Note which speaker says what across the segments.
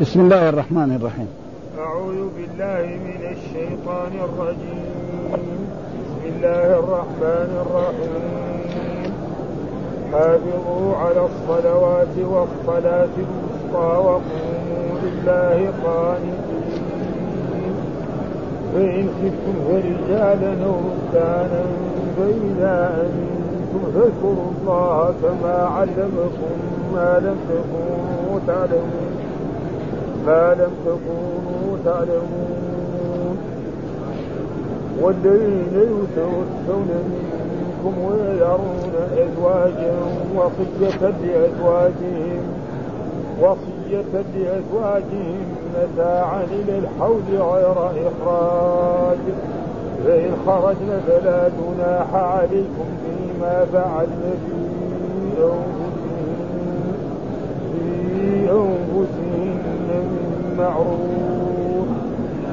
Speaker 1: بسم الله الرحمن الرحيم.
Speaker 2: أعوذ بالله من الشيطان الرجيم. بسم الله الرحمن الرحيم. حافظوا على الصلوات والصلاة الوسطى وقوموا لله قانتين. فإن خفتم فرجالا أو ركبانا فإذا أنتم فاذكروا الله كما علمكم ما لم تكونوا تعلمون. لم تكونوا تعلمون. والذين يتوفون منكم ويذرون أزواجا وصية لأزواجهم. وصية لأزواجهم متاعا إلى الحول غير إخراج. فإن خرجن فلا جناح عليكم فيما فعلن في أنفسهن في معروف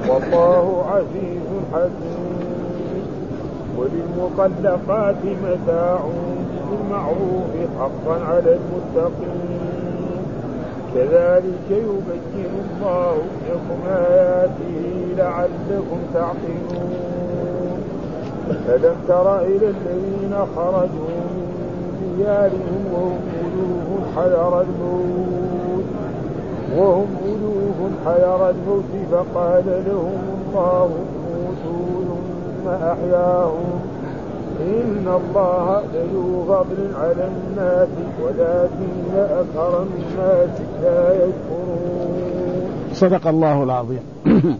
Speaker 2: والله عزيز حكيم. وللمطلقات متاع بالمعروف حقا على المتقين. كذلك يبين الله لكم آياته لعلكم تعقلون. ألم تر إلى الذين خرجوا من ديارهم وهم ألوف حذر الموت؟ وهم ألوف حذر الموت فقال لهم الله موتوا ثم أحياهم. إن الله لذو فضل على الناس ولكن أكثر الناس لا يشكرون.
Speaker 1: صدق الله العظيم.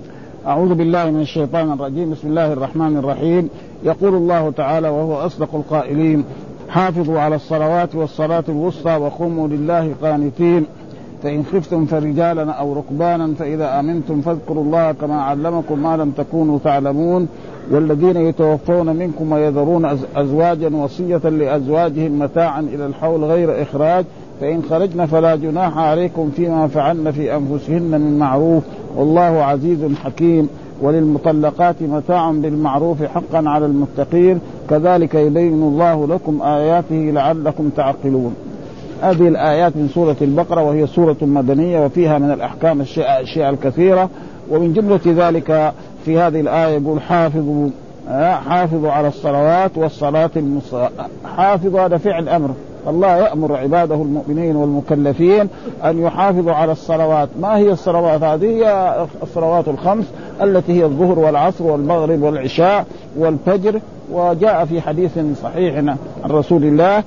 Speaker 1: أعوذ بالله من الشيطان الرجيم. بسم الله الرحمن الرحيم. يقول الله تعالى وهو أصدق القائلين حافظوا على الصلوات والصلاة الوسطى وقوموا لله قانتين. فإن خفتم فرجالا أو ركبانا فإذا آمنتم فاذكروا الله كما علمكم ما لم تكونوا تعلمون والذين يتوفون منكم ويذرون أزواجا وصية لأزواجهم متاعا إلى الحول غير إخراج فإن خرجن فلا جناح عليكم فيما فعلن في أنفسهن من معروف والله عزيز حكيم وللمطلقات متاع بالمعروف حقا على المتقين كذلك يبين الله لكم آياته لعلكم تعقلون هذه الآيات من سورة البقرة وهي سورة مدنية وفيها من الأحكام الأشياء الكثيرة. ومن جملة ذلك في هذه الآية يقول حافظوا حافظوا على الصلوات والصلاة المص... حافظوا هذا فعل أمر. الله يأمر عباده المؤمنين والمكلفين أن يحافظوا على الصلوات. ما هي الصلوات؟ هذه هي الصلوات الخمس التي هي الظهر والعصر والمغرب والعشاء والفجر. وجاء في حديث صحيح عن رسول الله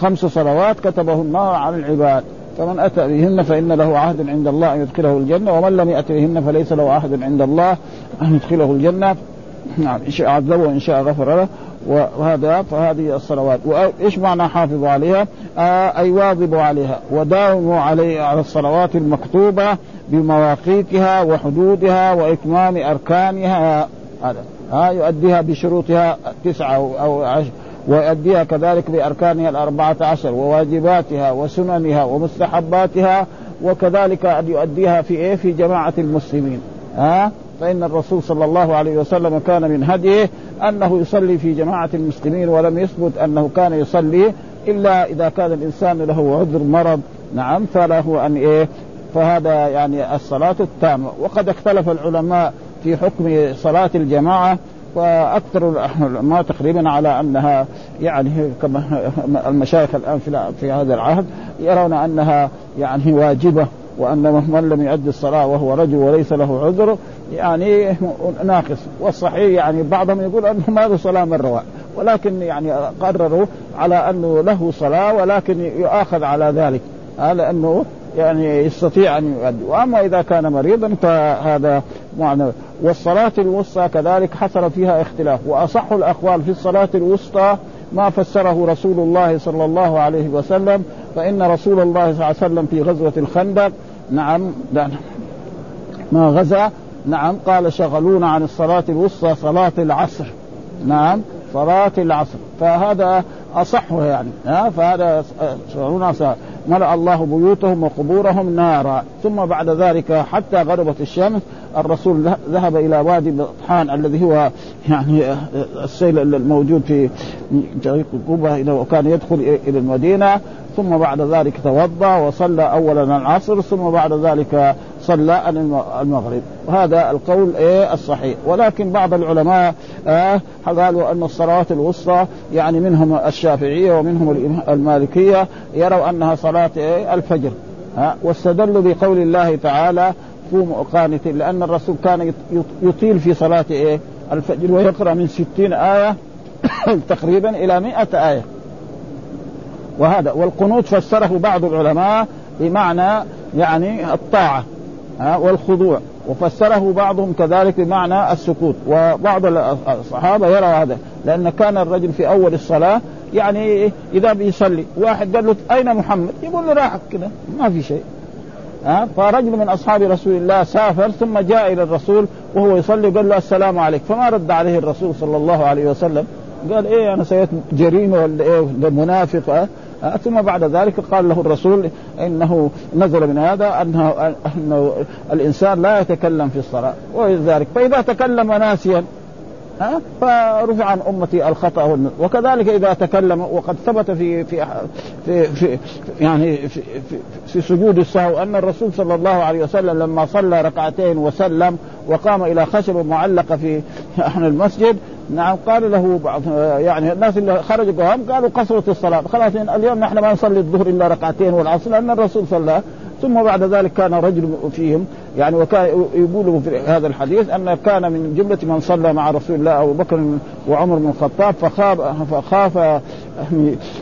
Speaker 1: خمس صلوات كتبه الله على العباد. فمن أتى بهن فإن له عهد عند الله أن يدخله الجنة ومن لم يأت بهن فليس له عهد عند الله أن يدخله الجنة. نعم إن شاء عذبه وإن شاء غفر له. وهذا فهذه الصلوات. وايش معنى حافظوا عليها؟ آه أي واظبوا عليها. وداوموا عليه على الصلوات المكتوبة بمواقيتها وحدودها وإتمام أركانها. هذا ها يؤديها بشروطها تسعة أو عشر. ويؤديها كذلك بأركانها الأربعة عشر وواجباتها وسننها ومستحباتها وكذلك أن يؤديها في إيه؟ في جماعة المسلمين. ها؟ فإن الرسول صلى الله عليه وسلم كان من هديه أنه يصلي في جماعة المسلمين ولم يثبت أنه كان يصلي إلا إذا كان الإنسان له عذر مرض. نعم فله أن إيه؟ فهذا يعني الصلاة التامة. وقد اختلف العلماء في حكم صلاة الجماعة وأكثر العلماء تقريبا على أنها يعني كما المشايخ الآن في في هذا العهد يرون أنها يعني واجبة وأن من لم يؤدي الصلاة وهو رجل وليس له عذر يعني ناقص. والصحيح يعني بعضهم يقول أنه ما له صلاة مره واحدة ولكن يعني قرروا على أنه له صلاة ولكن يؤاخذ على ذلك لأنه يعني يستطيع أن يؤدي. وأما إذا كان مريضا فهذا معنى والصلاة الوسطى كذلك حصل فيها اختلاف وأصح الأقوال في الصلاة الوسطى ما فسره رسول الله صلى الله عليه وسلم فإن رسول الله صلى الله عليه وسلم في غزوة الخندق نعم ما غزا نعم قال شغلونا عن الصلاة الوسطى صلاة العصر نعم صلاة العصر فهذا أصحه يعني ها فهذا شغلونا ملأ الله بيوتهم وقبورهم نارا. ثم بعد ذلك حتى غربت الشمس الرسول ذهب إلى وادي بطحان الذي هو يعني السيل الموجود في طريق قبة وكان يدخل إلى المدينة. ثم بعد ذلك توضأ وصلى اولا العصر ثم بعد ذلك صلى المغرب. وهذا القول إيه؟ الصحيح. ولكن بعض العلماء آه قالوا أن الصلوات الوسطى يعني منهم الشافعية ومنهم المالكية يروا أنها صلاة إيه؟ الفجر. آه واستدلوا بقول الله تعالى قوموا قانتين لأن الرسول كان يطيل في صلاة إيه؟ الفجر ويقرأ من ستين آية تقريبا إلى مئة آية. وهذا والقنوت فسره بعض العلماء بمعنى يعني الطاعة والخضوع وفسره بعضهم كذلك بمعنى السكوت. وبعض الصحابة يرى هذا لأن كان الرجل في أول الصلاة يعني إذا بيصلي واحد قال له أين محمد؟ يقول له راح كذا ما في شيء ها. فرجل من أصحاب رسول الله سافر ثم جاء إلى الرسول وهو يصلي قال له السلام عليك فما رد عليه الرسول صلى الله عليه وسلم. قال إيه أنا سويت جريمة ولا إيه منافق آه، ثم بعد ذلك قال له الرسول إنه نزل من هذا أنه أنه الإنسان لا يتكلم في الصلاة ولذلك فإذا تكلم ناسيا ها؟ فرفع عن أمتي الخطأ وكذلك إذا تكلم وقد ثبت في في في, في يعني في, في, في سجود السهو أن الرسول صلى الله عليه وسلم لما صلى ركعتين وسلم وقام إلى خشبه معلقة في المسجد نعم قال له بعض يعني الناس اللي خرجوا قام قالوا قصرت الصلاة. خلاص اليوم نحن ما نصلي الظهر إلا ركعتين والعصر لأن الرسول صلى. ثم بعد ذلك كان رجل فيهم يعني وكان يقول في هذا الحديث أن كان من جملة من صلى مع رسول الله أبو بكر وعمر بن الخطاب فخاف فخاف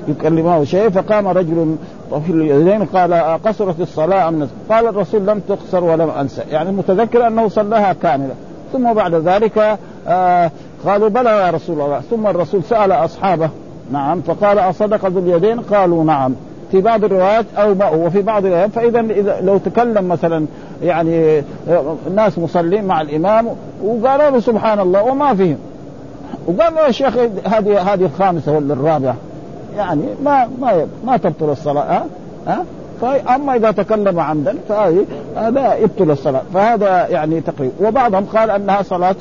Speaker 1: يكلمه شيء فقام رجل طويل اليدين قال قصرت الصلاة أم قال الرسول لم تقصر ولم أنسى. يعني متذكر أنه صلاها كاملة. ثم بعد ذلك آه قالوا بلى يا رسول الله. ثم الرسول سأل أصحابه نعم فقال أصدق ذو اليدين؟ قالوا نعم. في بعض الروايات أو ما وفي بعض الروايات فاذا إذا لو تكلم مثلا يعني الناس مصلين مع الإمام وقالوا له سبحان الله وما فيهم. وقال له يا شيخ هذه هذه الخامسة ولا الرابعه يعني ما ما ما تبطل الصلاة ها؟ ها أما إذا تكلم عمدا فهذه هذا يبطل الصلاة فهذا يعني تقريبا وبعضهم قال أنها صلاة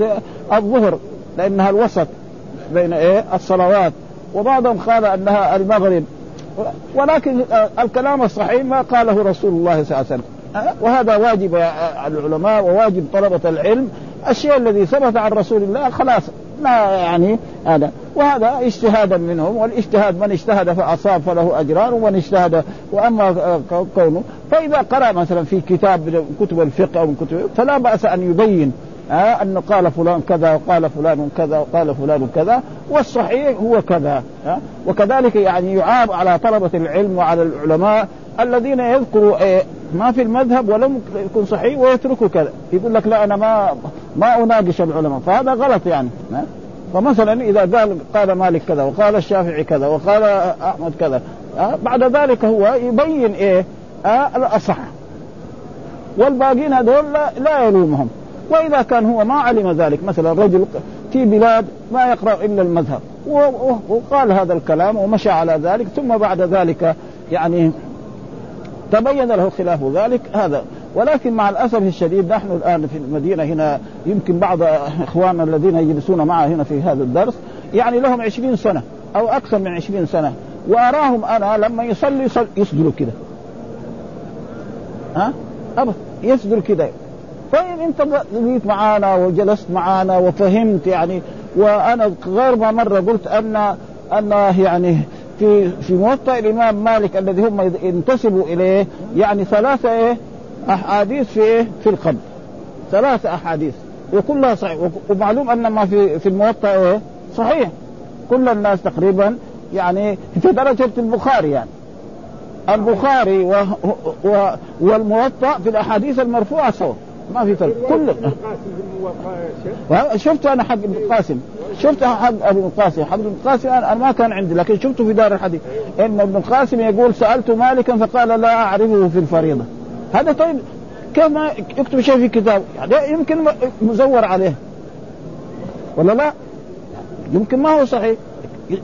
Speaker 1: الظهر لأنها الوسط بين إيه؟ الصلوات. وبعضهم قال أنها المغرب. ولكن الكلام الصحيح ما قاله رسول الله صلى الله عليه وسلم. وهذا واجب العلماء وواجب طلبة العلم. الشيء الذي ثبت عن رسول الله خلاص. لا يعني هذا. وهذا اجتهادا منهم والاجتهاد من اجتهد فأصاب فله أجران ومن اجتهد وأما كونه. فإذا قرأ مثلا في كتاب من كتب الفقه أو من كتب فلا بأس أن يبين آه أنه قال فلان كذا وقال فلان كذا وقال فلان كذا والصحيح هو كذا آه. وكذلك يعني يعاب على طلبة العلم وعلى العلماء الذين يذكروا إيه ما في المذهب ولم يكن صحيح ويتركوا كذا. يقول لك لا أنا ما ما أناقش العلماء فهذا غلط يعني فمثلا إذا قال قال مالك كذا وقال الشافعي كذا وقال أحمد كذا بعد ذلك هو يبين إيه؟ آه الأصح. والباقين هذول لا, لا يلومهم. وإذا كان هو ما علم ذلك مثلا رجل في بلاد ما يقرأ إلا المذهب وقال هذا الكلام ومشى على ذلك ثم بعد ذلك يعني تبين له خلاف ذلك هذا ولكن مع الأسف الشديد نحن الآن في المدينة هنا يمكن بعض إخواننا الذين يجلسون معنا هنا في هذا الدرس يعني لهم عشرين سنة أو أكثر من عشرين سنة وأراهم أنا لما يصلي يسجدوا كده. ها؟ أبدا يسجدوا كده. طيب أنت جيت معانا وجلست معانا وفهمت يعني وأنا غير ما مرة قلت أن أن يعني في في موطأ الإمام مالك الذي هم ينتسبوا إليه يعني ثلاثة إيه؟ أحاديث في إيه؟ في القبر. ثلاثة أحاديث. وكلها صحيح. ومعلوم أن ما في في الموطأ إيه؟ صحيح. كل الناس تقريبا يعني في درجة البخاري يعني. البخاري و... و... والموطأ في الأحاديث المرفوعة سوا ما في فرق. كل شفت أنا حق ابن القاسم. شفت حق ابن القاسم. حق ابن القاسم أنا ما كان عندي لكن شفته في دار الحديث. إن ابن القاسم يقول سألت مالكا فقال لا أعرفه في الفريضة. هذا طيب. كما يكتب شيء في كتاب. يعني يمكن مزور عليه. ولا لا؟ يمكن ما هو صحيح.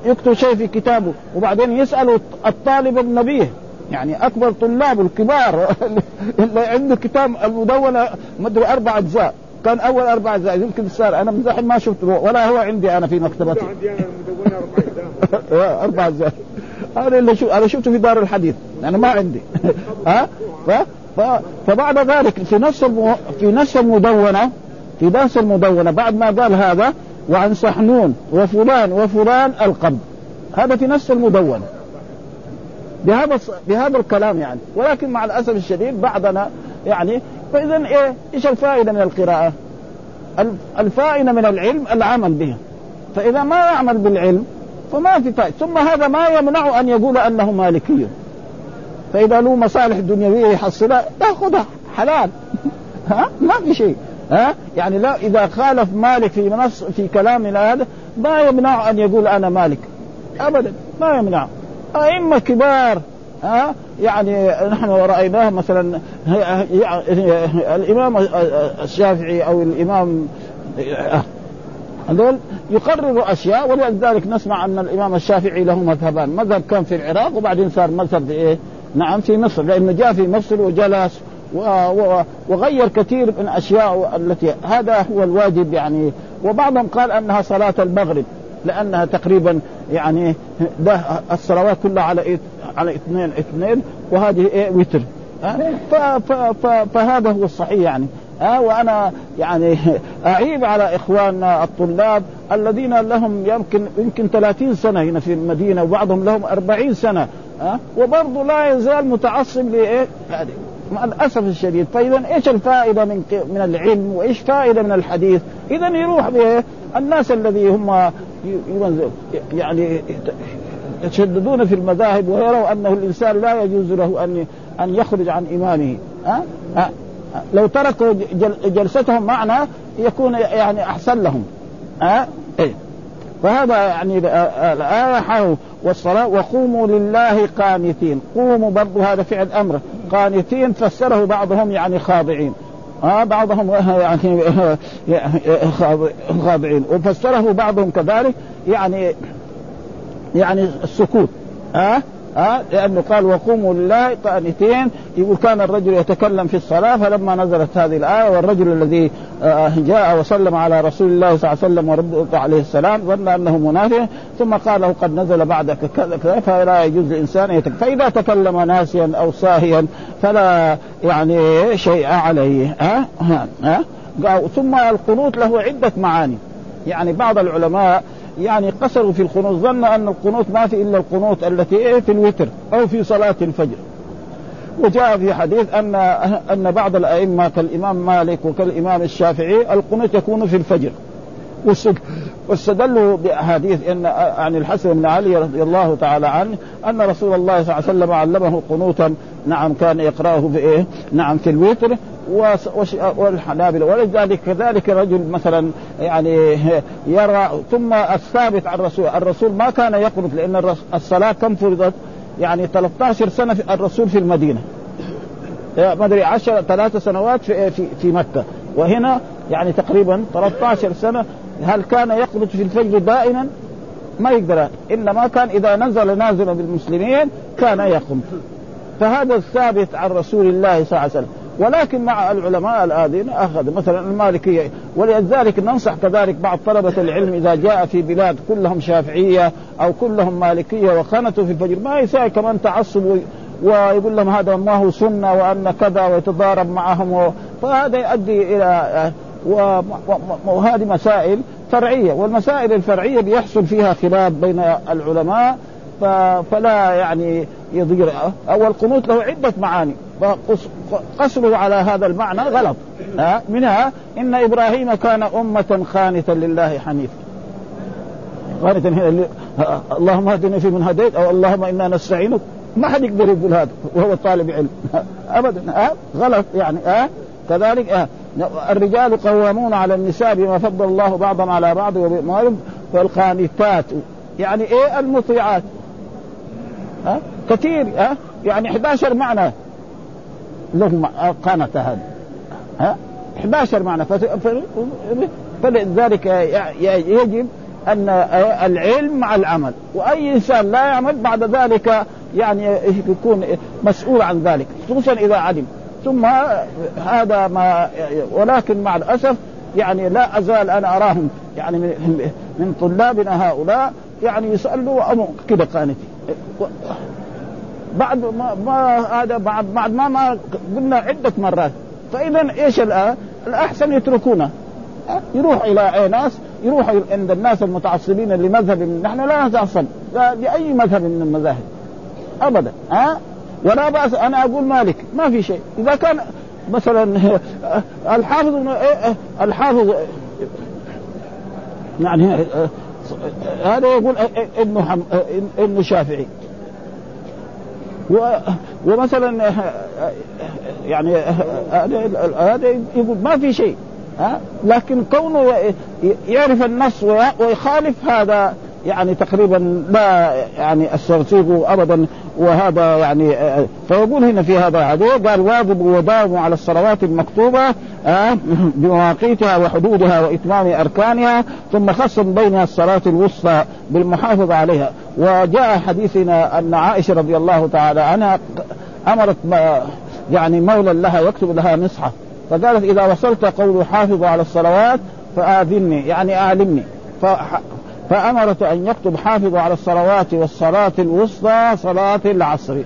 Speaker 1: يكتب شيء في كتابه وبعدين يسأل الطالب النبيه يعني أكبر طلاب الكبار. اللي عنده كتاب المدونة مدري أربع أجزاء. كان أول أربع أجزاء يمكن صار. أنا من ما شفته ولا هو عندي أنا في مكتبتي.
Speaker 2: عندي أنا المدونة أربع أجزاء.
Speaker 1: أربع أجزاء. هذا اللي شو أنا شفته في دار الحديث. أنا ما عندي. ها. فبعد ذلك في نفس. في نفس المدونة في نفس المدونة بعد ما قال هذا وعن صحنون وفلان وفلان القبض هذا في نفس المدونة. بهذا بهذا الكلام يعني. ولكن مع الأسف الشديد بعضنا يعني فاذا إيه إيش الفائدة من القراءة؟ الفائدة من العلم العمل به فإذا ما يعمل بالعلم فما في فائدة. ثم هذا ما يمنع أن يقول أنه مالكي. فإذا له مصالح دنيوية يحصلها ياخذها حلال. ها؟ ما في شيء. ها؟ يعني لا إذا خالف مالك في نص في كلامنا هذا ما يمنع أن يقول أنا مالك. ابدا ما يمنع. أئمة كبار ها؟ يعني نحن رايناه مثلا الإمام الشافعي أو الإمام هذول يقرروا أشياء ولذلك نسمع أن الإمام الشافعي له مذهبان، مذهب كان في العراق وبعدين صار مذهب في إيه؟ نعم في مصر لأنه جاء في مصر وجلس وغير كثير من أشياء التي هذا هو الواجب يعني. وبعضهم قال أنها صلاة المغرب لأنها تقريبا يعني ده الصلوات كلها على إيه على اثنين اثنين وهذه إيه؟ وتر. فهذا هو الصحيح يعني. وأنا يعني أعيب على إخواننا الطلاب الذين لهم يمكن يمكن 30 سنة هنا في المدينة وبعضهم لهم 40 سنة. ها وبرضه لا يزال متعصب لإيه؟ مع الأسف الشديد فاذا إيش الفائدة من من العلم وإيش فائدة من الحديث؟ اذا يروح بايه؟ الناس الذي هم يعني يتشددون في المذاهب ويروا أنه الإنسان لا يجوز له أن أن يخرج عن إمامه ها؟ أه؟ لو تركوا جلستهم معنا يكون يعني أحسن لهم ها؟ إيه؟ فهذا يعني الآية والصلاة وقوموا لله قانتين. قوموا برضو هذا فعل أمر قانتين فسره بعضهم يعني خاضعين. آه بعضهم يعني خاضعين. وفسره بعضهم كذلك يعني يعني السكوت آه؟ ها؟ لأنه قال وقوموا لله قانتين. يقول كان الرجل يتكلم في الصلاة فلما نزلت هذه الآية والرجل الذي آه، جاء وسلم على رسول الله صلى الله عليه وسلم ورد عليه السلام ظن أنه منافق ثم قال له قد نزل بعدك كذا فلا يجوز للانسان فإذا تكلم ناسيا أو ساهيا فلا يعني شيء عليه ها؟ ها؟ ثم القنوت له عدة معاني. يعني بعض العلماء يعني قصروا في القنوت ظن أن القنوت ما في إلا القنوت التي إيه في الوتر أو في صلاة الفجر. وجاء في حديث أن أن بعض الأئمة كالإمام مالك وكالإمام الشافعي القنوت يكون في الفجر. واستدلوا بأحاديث إن عن الحسن بن علي رضي الله تعالى عنه أن رسول الله صلى الله عليه وسلم علمه قنوتا نعم كان يقرأه في إيه؟ نعم في الوتر. والحنابلة. ولذلك كذلك رجل مثلا يعني يرى ثم الثابت عن الرسول. الرسول ما كان يقنط لأن الصلاة كم فرضت يعني 13 سنة في الرسول في المدينة. ما أدري 10 ثلاث سنوات في في في مكة. وهنا يعني تقريبا 13 سنة هل كان يقنط في الفجر دائما؟ ما يقدر. انما كان إذا نزل نازلا بالمسلمين كان يقنط. فهذا الثابت عن رسول الله صلى الله عليه وسلم. ولكن مع العلماء الآذين أخذ. مثلا المالكية. ولذلك ننصح كذلك بعض طلبة العلم إذا جاء في بلاد كلهم شافعية أو كلهم مالكية وخنتوا في الفجر ما يساوي كمان تعصب ويقول لهم هذا ما هو سنة وأن كذا ويتضارب معهم فهذا يؤدي إلى وهذه مسائل فرعية. والمسائل الفرعية بيحصل فيها خلاف بين العلماء فلا يعني يضير. أو القنوت له عدة معاني. قصره على هذا المعنى غلط. ها؟ منها إن إبراهيم كان أمة خانتا لله حنيفا. خانتا اللهم اهدنا في من هديت أو اللهم إنا نستعينك. ما حد يقدر يقول هذا وهو طالب علم. ابدا ها؟ غلط يعني ها؟ كذلك ها؟ الرجال قوامون على النساء بما فضل الله بعضهم على بعض وبما فالقانتات يعني إيه المطيعات؟ ها؟ كثير ها؟ يعني 11 معنى. له قامت هذا. ها؟ 11 معنى فلذلك يجب أن العلم مع العمل. وأي إنسان لا يعمل بعد ذلك يعني يكون مسؤول عن ذلك خصوصا إذا علم. ثم هذا ما ولكن مع الأسف يعني لا أزال أنا أراهم يعني من طلابنا هؤلاء يعني يسألوا كذا قانتي. بعد ما, ما هذا بعد بعد ما ما قلنا عدة مرات. فاذا إيش الان؟ الأحسن يتركونه. يروح إلى ناس يروح عند الناس المتعصبين لمذهب نحن لا نتعصب لأي مذهب من المذاهب. ابدا. ها؟ ولا بأس أنا أقول مالك. ما في شيء. إذا كان مثلا الحافظ الحافظ يعني هذا يقول ابن. ابن شافعي. ومثلا يعني هذا يقول ما في شيء ها؟ لكن كونه يعرف النص ويخالف هذا يعني تقريبا لا يعني استغفره ابدا وهذا يعني فيقول هنا في هذا الحديث قال واجب وداوم على الصلوات المكتوبة بمواقيتها وحدودها وإتمام أركانها ثم خص بينها الصلاة الوسطى بالمحافظة عليها. وجاء حديثنا أن عائشة رضي الله تعالى عنها أمرت يعني مولى لها يكتب لها مصحف فقالت إذا وصلت قول حافظ على الصلوات فآذني يعني أعلمني فأمرت أن يكتب حافظ على الصلوات والصلاة الوسطى صلاة العصر.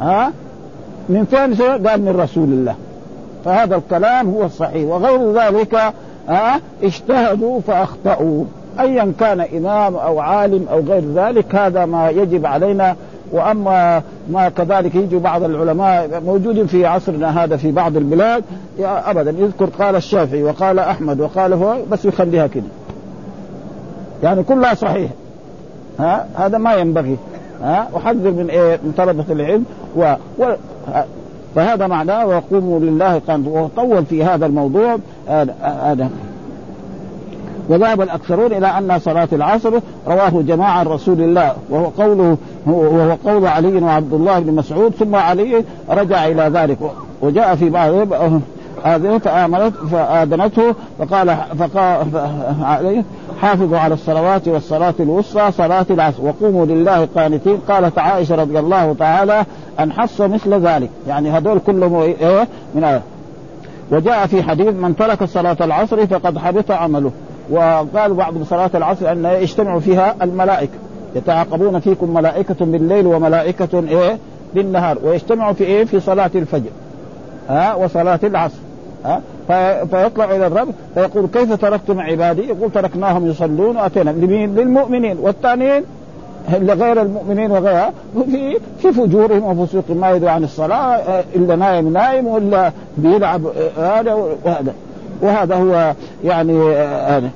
Speaker 1: ها؟ من فين قال من رسول الله. فهذا الكلام هو الصحيح وغير ذلك ها؟ اجتهدوا فأخطأوا. أيا كان إمام أو عالم أو غير ذلك هذا ما يجب علينا. وأما ما كذلك يجي بعض العلماء موجود في عصرنا هذا في بعض البلاد ابدا يذكر قال الشافعي وقال أحمد وقال هو بس يخليها كده. يعني كلها صحيح. ها؟ هذا ما ينبغي. ها؟ وحذر من إيه؟ من طلبة العلم و, و... فهذا معناه وقوموا لله قانت وطول في هذا الموضوع هذا وذهب الأكثرون إلى أن صلاة العصر رواه جماعة رسول الله وهو قوله وهو قول علي وعبد الله بن مسعود ثم علي رجع إلى ذلك. وجاء في بعض هذه فآمنت فآذنته فقال فقال عليه حافظوا على الصلوات والصلاة الوسطى صلاة العصر. وقوموا لله قانتين. قالت عائشة رضي الله تعالى أن حص مثل ذلك. يعني هذول كلهم إيه؟ من آية. وجاء في حديث من ترك صلاة العصر فقد حبط عمله. وقال بعض صلاة العصر أن يجتمع فيها الملائكة. يتعاقبون فيكم ملائكة بالليل وملائكة إيه؟ بالنهار. ويجتمع في إيه؟ في صلاة الفجر. ها؟ وصلاة العصر. ها؟ فيطلع إلى الرب فيقول كيف تركتم عبادي؟ يقول تركناهم يصلون وأتينا. لمين؟ للمؤمنين. والثانيين لغير المؤمنين وغيرها. في في فجورهم وفسوقهم. ما يدعو عن الصلاة إلا نايم نايم ولا بيلعب هذا وهذا. وهذا هو يعني هذا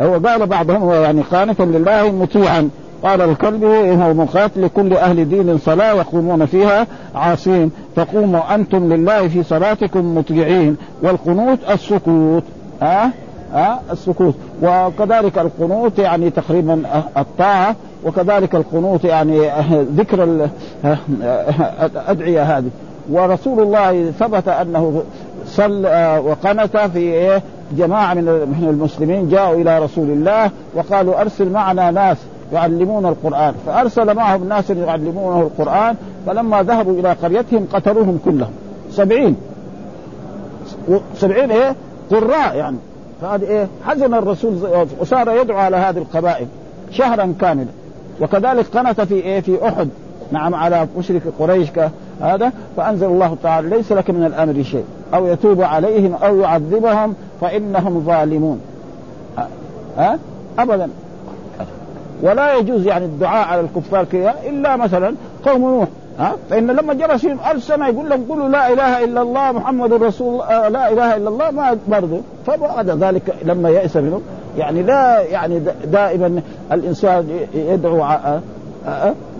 Speaker 1: هو قال بعضهم يعني قانتا لله مطيعا. قال الكلب هو مقاتل لكل أهل دين صلاة يقومون فيها. عاصين. فقوموا أنتم لله في صلاتكم مطيعين والقنوت السكوت. ها؟ أه؟ أه؟ السكوت. وكذلك القنوت يعني تقريبا الطاعة. وكذلك القنوت يعني ذكر الأدعية هذه. ورسول الله ثبت أنه صلى وقنت في إيه؟ جماعة من المسلمين جاءوا إلى رسول الله وقالوا أرسل معنا ناس. يعلمون القرآن. فأرسل معهم ناس يعلمونه القرآن فلما ذهبوا إلى قريتهم قتلوهم كلهم. سبعين. سبعين إيه؟ قراء يعني. فهذه إيه؟ حزن الرسول وصار يدعو على هذه القبائل شهرا كاملا. وكذلك قنت في إيه؟ في أحد نعم على مشرك قريش هذا فأنزل الله تعالى ليس لك من الأمر شيء. أو يتوب عليهم أو يعذبهم فإنهم ظالمون. ها أبدا. ولا يجوز يعني الدعاء على الكفار كذا إلا مثلا قوم نوح ها؟ فإن لما جرى فيهم ألف سنه يقول لهم قولوا لا إله إلا الله محمد رسول الله لا إله إلا الله ما برضه فبعد ذلك لما يأس منهم يعني لا يعني دائما الإنسان يدعو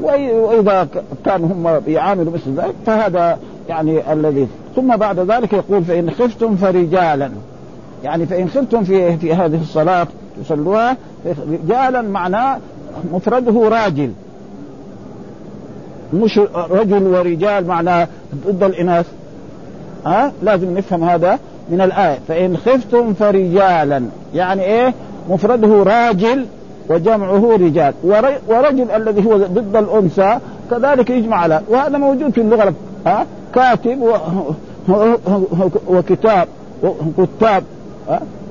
Speaker 1: وإذا كانوا هم يعاملوا مثل ذلك فهذا يعني الذي ثم بعد ذلك يقول فإن خفتم فرجالا. يعني فإن خفتم في في هذه الصلاة تصلوها رجالا معناه مفرده راجل. مش رجل ورجال معناه ضد الإناث. ها؟ لازم نفهم هذا من الآية. فإن خفتم فرجالا يعني إيه؟ مفرده راجل وجمعه رجال. ورجل الذي هو ضد الأنثى كذلك يجمع على. وهذا موجود في اللغة ها؟ كاتب وكتاب. وكتاب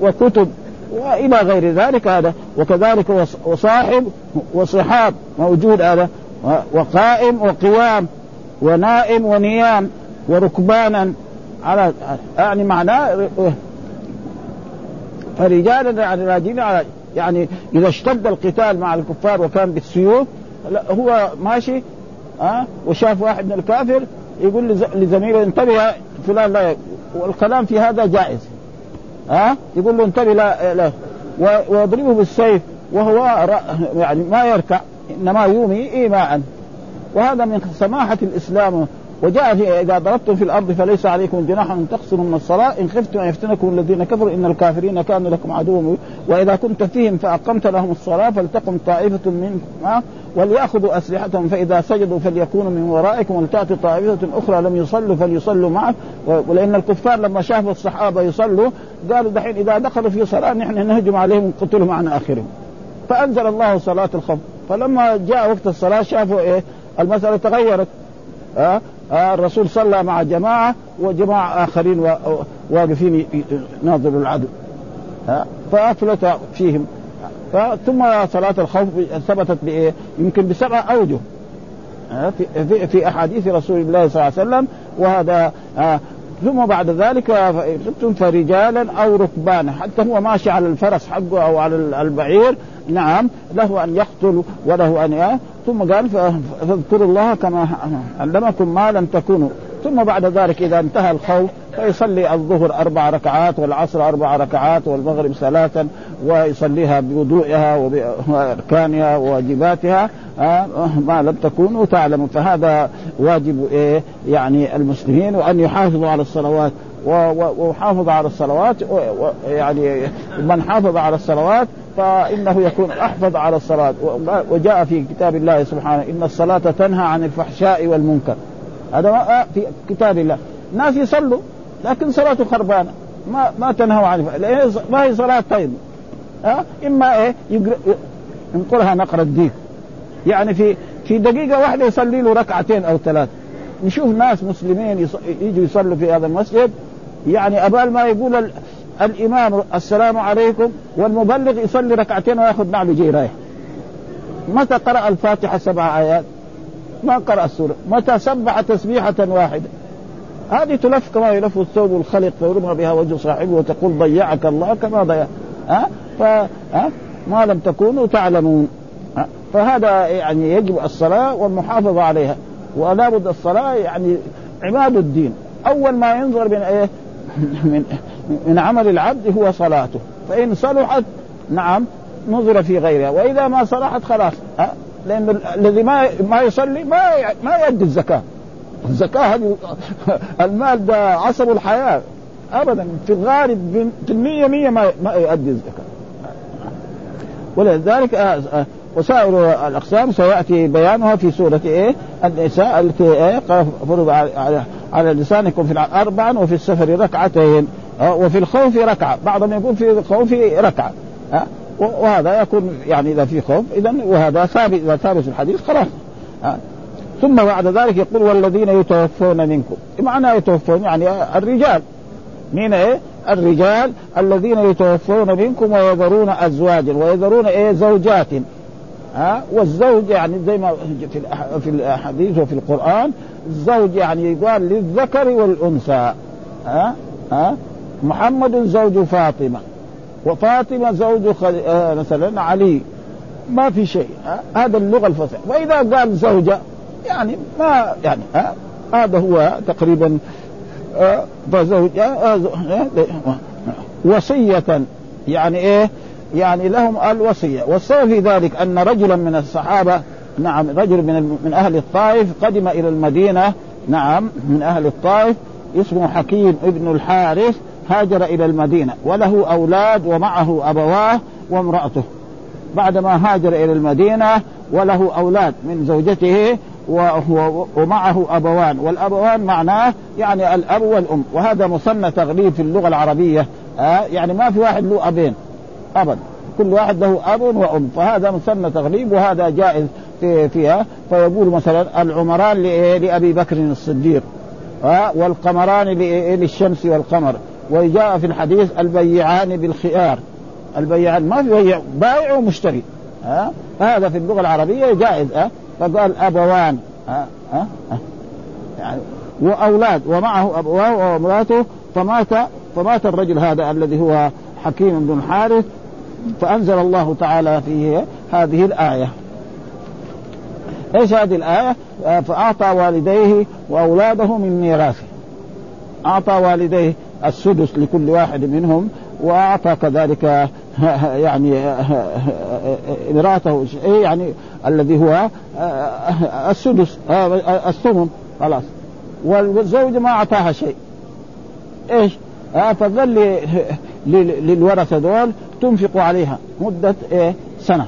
Speaker 1: وكتب. وإلى غير ذلك هذا وكذلك وصاحب وصحاب موجود هذا وقائم وقوام ونائم ونيام وركبانا على يعني معناه فرجالا يعني راجلين على يعني إذا اشتد القتال مع الكفار وكان بالسيوف هو ماشي ها أه؟ وشاف واحد من الكافر يقول لزميله انتبه فلان لا والكلام في هذا جائز ها؟ يقول له انتبه لا, لا. ويضربه بالسيف وهو يعني ما يركع إنما يومي ايماء. وهذا من سماحة الإسلام. وجاء في إذا ضربتم في الأرض فليس عليكم جناح أن تقصروا من الصلاة. إن خفتم أن يفتنكم الذين كفروا إن الكافرين كانوا لكم عدوا وإذا كنت فيهم فأقمت لهم الصلاة فلتقم طائفة منهم. وليأخذوا أسلحتهم فإذا سجدوا فليكونوا من ورائكم ولتأتي طائفة أخرى لم يصلوا فليصلوا معك. ولأن الكفار لما شافوا الصحابة يصلوا قالوا دحين إذا دخلوا في صلاة نحن نهجم عليهم ونقتلهم عن آخرهم. فأنزل الله صلاة الخوف. فلما جاء وقت الصلاة شافوا إيه؟ المسألة تغيرت. ها؟ آه الرسول صلى مع جماعة وجماعة آخرين واقفين ناظروا العدو. ها؟ فأفلت فيهم. ثم صلاة الخوف ثبتت بإيه؟ يمكن بسبع أوجه. في, في, أحاديث رسول الله صلى الله عليه وسلم وهذا ثم بعد ذلك خفتم فرجالا أو ركبانا حتى هو ماشي على الفرس حقه أو على البعير. نعم له أن يقتل وله أن ثم قال فاذكروا الله كما علمكم ما لم تكونوا. ثم بعد ذلك إذا انتهى الخوف فيصلي الظهر أربع ركعات والعصر أربع ركعات والمغرب ثلاثا ويصليها بوضوئها وبأركانها وواجباتها آه، ما لم تكونوا تعلموا. فهذا واجب إيه؟ يعني المسلمين وأن يحافظوا على الصلوات. وحافظ على الصلوات يعني من حافظ على الصلوات فإنه يكون أحفظ على الصلاه وجاء في كتاب الله سبحانه إن الصلاة تنهى عن الفحشاء والمنكر. هذا آه، في كتاب الله. ناس يصلوا لكن صلاته خربانة. ما ما تنهوا عن ما هي صلاة طيبه ها إما إيه؟ ينقرها نقر الديك يعني في في دقيقة واحدة يصلي له ركعتين أو ثلاث. نشوف ناس مسلمين يجوا يصلوا في هذا المسجد. يعني أبال ما يقول ال... الإمام السلام عليكم والمبلغ يصلي ركعتين ويأخذ نعل جاي رايح متى قرأ الفاتحة سبع آيات؟ ما قرأ السورة متى سبح تسبيحة واحدة؟ هذه تلف كما يلف الثوب الخلق فيرمى بها وجه صاحبه وتقول ضيعك الله كما ضيع. ها؟ ف ها؟ ما لم تكونوا تعلمون. فهذا يعني يجب الصلاة والمحافظة عليها. ولا بد الصلاة يعني عماد الدين. أول ما ينظر من إيه؟ من من عمل العبد هو صلاته. فإن صلحت نعم نظر في غيرها. وإذا ما صلحت خلاص. لأن الذي ما ما يصلي ما ما يؤدي الزكاة. الزكاة هذه المال ده عصب الحياة. أبدا. في الغالب في المية مية ما, ما يؤدي الزكاة. ولذلك آه، آه، وسائر الأقسام سيأتي بيانها في سورة إيه؟ النساء التي إيه؟ فرض على على لسانكم في اربعا وفي السفر ركعتين آه، وفي الخوف ركعة، بعضهم يقول في الخوف ركعة. وهذا يكون يعني إذا في خوف اذا وهذا ثابت إذا ثابت في الحديث خلاص. ثم بعد ذلك يقول والذين يتوفون منكم. معنى يتوفون يعني الرجال. مين إيه؟ الرجال الذين يتوفون منكم ويذرون ازواجا ويذرون إيه؟ زوجات. ها والزوج يعني زي ما في في الاحاديث وفي القرآن الزوج يعني يقال للذكر والأنثى. ها ها محمد زوج فاطمة. وفاطمة زوج خل... آه مثلا علي. ما في شيء هذا اللغة الفصيحة. وإذا قال زوجة يعني ما يعني ها هذا هو تقريبا آه فزوج آه وصية. يعني إيه؟ يعني لهم الوصية. والسبب في ذلك أن رجلا من الصحابة نعم رجل من من أهل الطائف قدم إلى المدينة. نعم من أهل الطائف اسمه حكيم ابن الحارث. هاجر إلى المدينة وله أولاد ومعه أبواه وامرأته. بعدما هاجر إلى المدينة وله أولاد من زوجته ومعه أبوان. والأبوان معناه يعني الأب والأم وهذا مثنى تغليب في اللغة العربية. آه يعني ما في واحد له أبين ابدا كل واحد له أب وأم فهذا مثنى تغليب وهذا جائز في فيها. فيقول مثلا العمران لأبي بكر الصديق والقمران للشمس والقمر. وجاء في الحديث البيعان بالخيار. البيعان ما في بيع بائع ومشتري. ها؟ هذا في اللغة العربية جائز ها؟ فقال أبوان ها؟ ها؟ يعني وأولاد ومعه أبواه وامراته فمات فمات الرجل هذا الذي هو حكيم بن الحارث فأنزل الله تعالى فيه هذه الآية. إيش هذه الآية؟ فأعطى والديه وأولاده من ميراثه. أعطى والديه السدس لكل واحد منهم وأعطى كذلك يعني ميراثه يعني الذي هو السدس الثمن خلاص والزوجه ما أعطاها شيء إيش؟ فقال للورثة دول تنفق عليها مدة إيه؟ سنة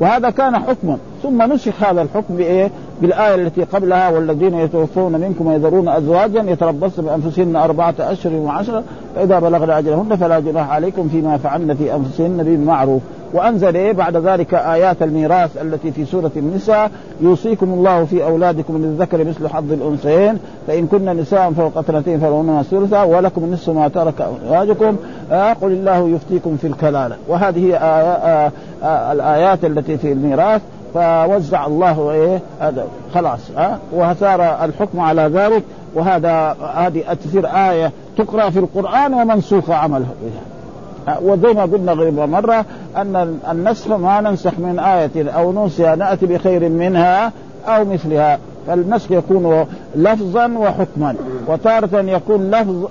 Speaker 1: وهذا كان حكما ثم نسخ هذا الحكم بإيه؟ بالآية التي قبلها والذين يتوفون منكم ويذرون أزواجا يتربصن بأنفسهن أربعة أشهر وعشره فإذا بلغن أجلهن فلا جناح عليكم فيما فعلن في أنفسهن بالمعروف. وأنزل إيه بعد ذلك آيات الميراث التي في سورة النساء يوصيكم الله في أولادكم للذكر مثل حظ الأنثيين فإن كن نساء فوق اثنتين فلهن ثلثا ولكم نصف ما ترك أزواجكم. آه قل الله يفتيكم في الكلالة. وهذه آه آه آه الآيات التي في الميراث. فوزع الله إيه؟ هذا خلاص ها؟ وصار الحكم على ذلك وهذا هذه تصير آية تقرأ في القرآن ومنسوخة عملها بها. وزي ما قلنا غير مرة أن النسخ ما ننسخ من آية أو ننسى نأتي بخير منها أو مثلها. فالنسخ يكون لفظا وحكما وتارة يكون لفظ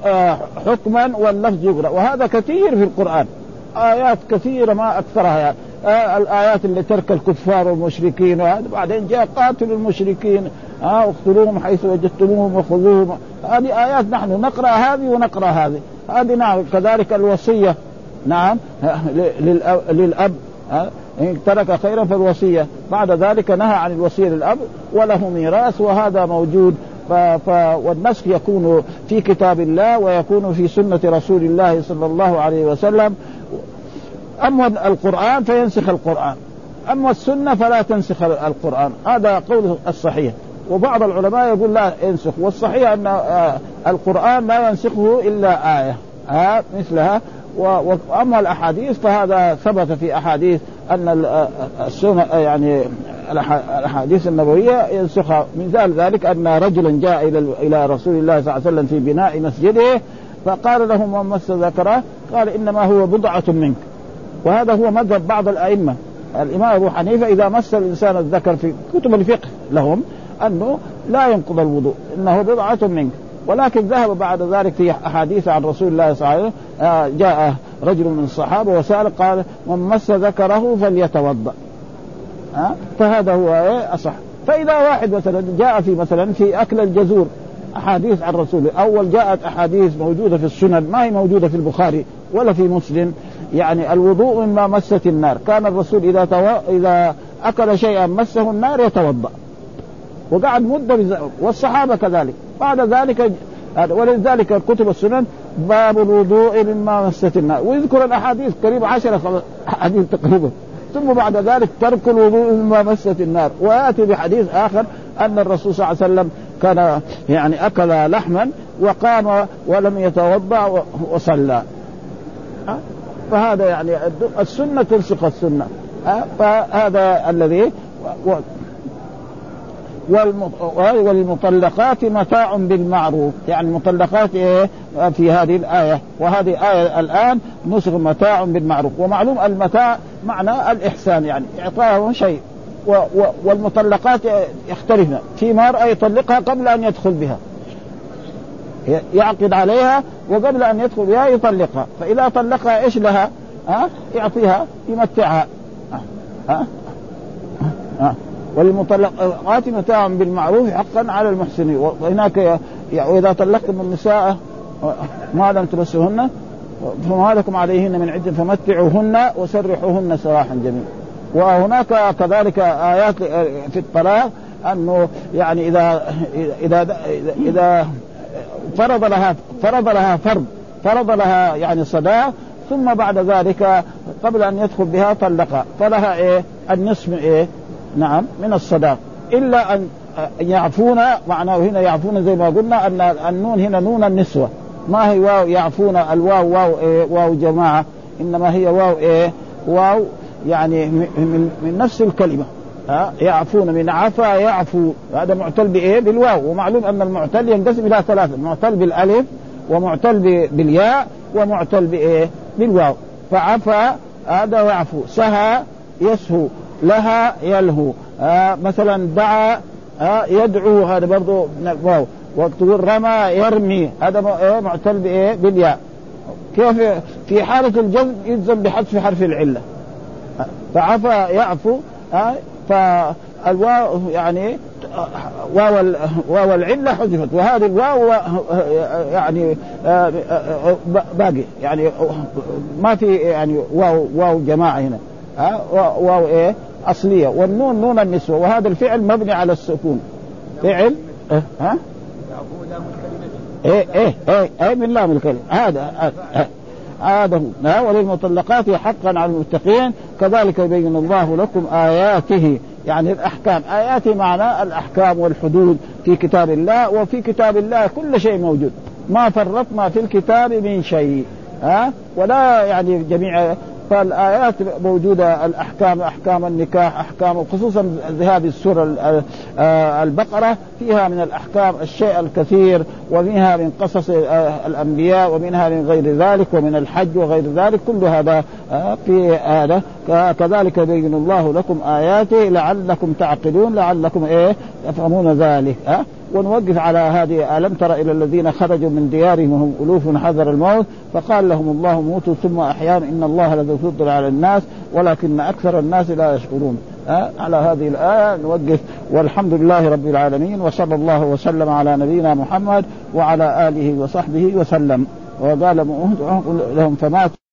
Speaker 1: حكما واللفظ يقرأ. وهذا كثير في القرآن. آيات كثيرة ما أكثرها يعني. آه الآيات اللي ترك الكفار والمشركين وهذا بعدين جاء قاتلوا المشركين. آه اقتلوهم حيث وجدتموهم وخذوهم. هذه آيات نحن نقرأ هذه ونقرأ هذه. هذه نعم كذلك الوصية. نعم للأب. آه إن ترك خيرا فالوصية. بعد ذلك نهى عن الوصية للأب وله ميراث وهذا موجود. ف... ف... والنسخ يكون في كتاب الله ويكون في سنة رسول الله صلى الله عليه وسلم. أما القرآن فينسخ القرآن. أما السنة فلا تنسخ القرآن. هذا قول الصحيح. وبعض العلماء يقول لا ينسخ. والصحيح أن القرآن لا ينسخه إلا آية. ها مثلها. واما الأحاديث فهذا ثبت في أحاديث أن السنة يعني الأحاديث النبوية ينسخها مثال ذلك أن رجلا جاء إلى إلى رسول الله صلى الله عليه وسلم في بناء مسجده فقال له من مس ذكره؟ قال إنما هو بضعة منك. وهذا هو مذهب بعض الأئمة. الإمام أبو حنيفة إذا مس الإنسان الذكر في كتب الفقه لهم أنه لا ينقض الوضوء إنه بضعة منك. ولكن ذهب بعد ذلك في أحاديث عن رسول الله صلى الله عليه وسلم جاء رجل من الصحابة وسأل قال من مس ذكره فليتوضأ. ها فهذا هو إيه أصح. فإذا واحد مثلا جاء في مثلا في أكل الجزور أحاديث عن رسول أول جاءت أحاديث موجودة في السنن ما هي موجودة في البخاري ولا في مسلم يعني الوضوء مما مست النار. كان الرسول إذا تو... إذا أكل شيئا مسه النار يتوضأ. وقعد مدة والصحابة كذلك. بعد ذلك ولذلك كتب السنن باب الوضوء مما مست النار. ويذكر الأحاديث قريب عشرة أحاديث تقريبا. ثم بعد ذلك ترك الوضوء مما مست النار. ويأتي بحديث آخر أن الرسول صلى الله عليه وسلم كان يعني أكل لحما وقام ولم يتوضأ وصلى. فهذا يعني السنة تنسخ السنة. فهذا الذي والمطلقات متاع بالمعروف. يعني المطلقات إيه؟ في هذه الآية. وهذه آية الآن نسخ متاع بالمعروف. ومعلوم المتاع معنى الإحسان. يعني إعطاءه شيء. والمطلقات يختلفن. في مرأة يطلقها قبل أن يدخل بها. يعقد عليها وقبل أن يدخل بها يطلقها. فإذا طلقها إيش لها؟ ها؟ يعطيها يمتعها. ها؟ ها؟ وللمطلقات متاع بالمعروف حقا على المحسنين. وهناك وإذا طلقتم النساء ما لم تمسهن فما لكم عليهن من عدة فمتعوهن وسرحوهن سراحا جميلا. وهناك كذلك آيات في الطلاق أنه يعني اذا اذا اذا فرض لها فرض لها فرض فرض لها يعني صداق ثم بعد ذلك قبل أن يدخل بها طلقها فلها إيه؟ النصف إيه؟ نعم من الصداق إلا أن يعفون معناه هنا يعفون زي ما قلنا أن النون هنا نون النسوة. ما هي واو يعفون؟ الواو واو إيه؟ واو جماعة. إنما هي واو إيه؟ واو يعني من, نفس الكلمة. ها يعفون من عفا يعفو. هذا معتل بإيه؟ بالواو. ومعلوم أن المعتل ينقسم إلى ثلاثة معتل بالألف ومعتل بالياء ومعتل بإيه؟ بالواو. فعفا هذا يعفو سهى يسهو. لها يلهو. آه مثلا دعا آه يدعو. هذا برضه واو وتقول رمى يرمي. هذا إيه؟ معتل بإيه؟ بالياء. كيف؟ في حالة الجزم يلزم بحذف حرف العلة. فعفى يعفو. فالواو يعني واو واو العلة حذفت. وهذه الواو يعني باقي. يعني ما في يعني واو واو جماعة هنا. ها؟ واو إيه؟ أصلية. والنون نون النسوة. وهذا الفعل مبني على السكون. فعل؟ إيه؟ ها؟ إيه إيه إيه إيه من لام الكلمة. هذا هو وللمطلقات حقا على المتقين. كذلك يبين الله لكم آياته. يعني الأحكام. اياته معناه الأحكام والحدود في كتاب الله وفي كتاب الله كل شيء موجود. ما فرطنا في الكتاب من شيء. ها ولا يعني جميع فالآيات موجودة الأحكام أحكام النكاح أحكام خصوصا هذه السورة آه، البقرة فيها من الأحكام الشيء الكثير ومنها من قصص آه، الأنبياء ومنها من غير ذلك ومن الحج وغير ذلك كل هذا آه، في هذا. كذلك يبين الله لكم اياته لعلكم تعقلون لعلكم إيه؟ تفهمون ذلك ها ونوقف على هذه ألم تر إلى الذين خرجوا من ديارهم وهم ألوف حذر الموت فقال لهم الله موتوا ثم أحيانا إن الله لذو فضل على الناس ولكن أكثر الناس لا يشكرون أه؟ على هذه الآية نوقف والحمد لله رب العالمين وصلى الله وسلم على نبينا محمد وعلى آله وصحبه وسلم وقال لهم فماتوا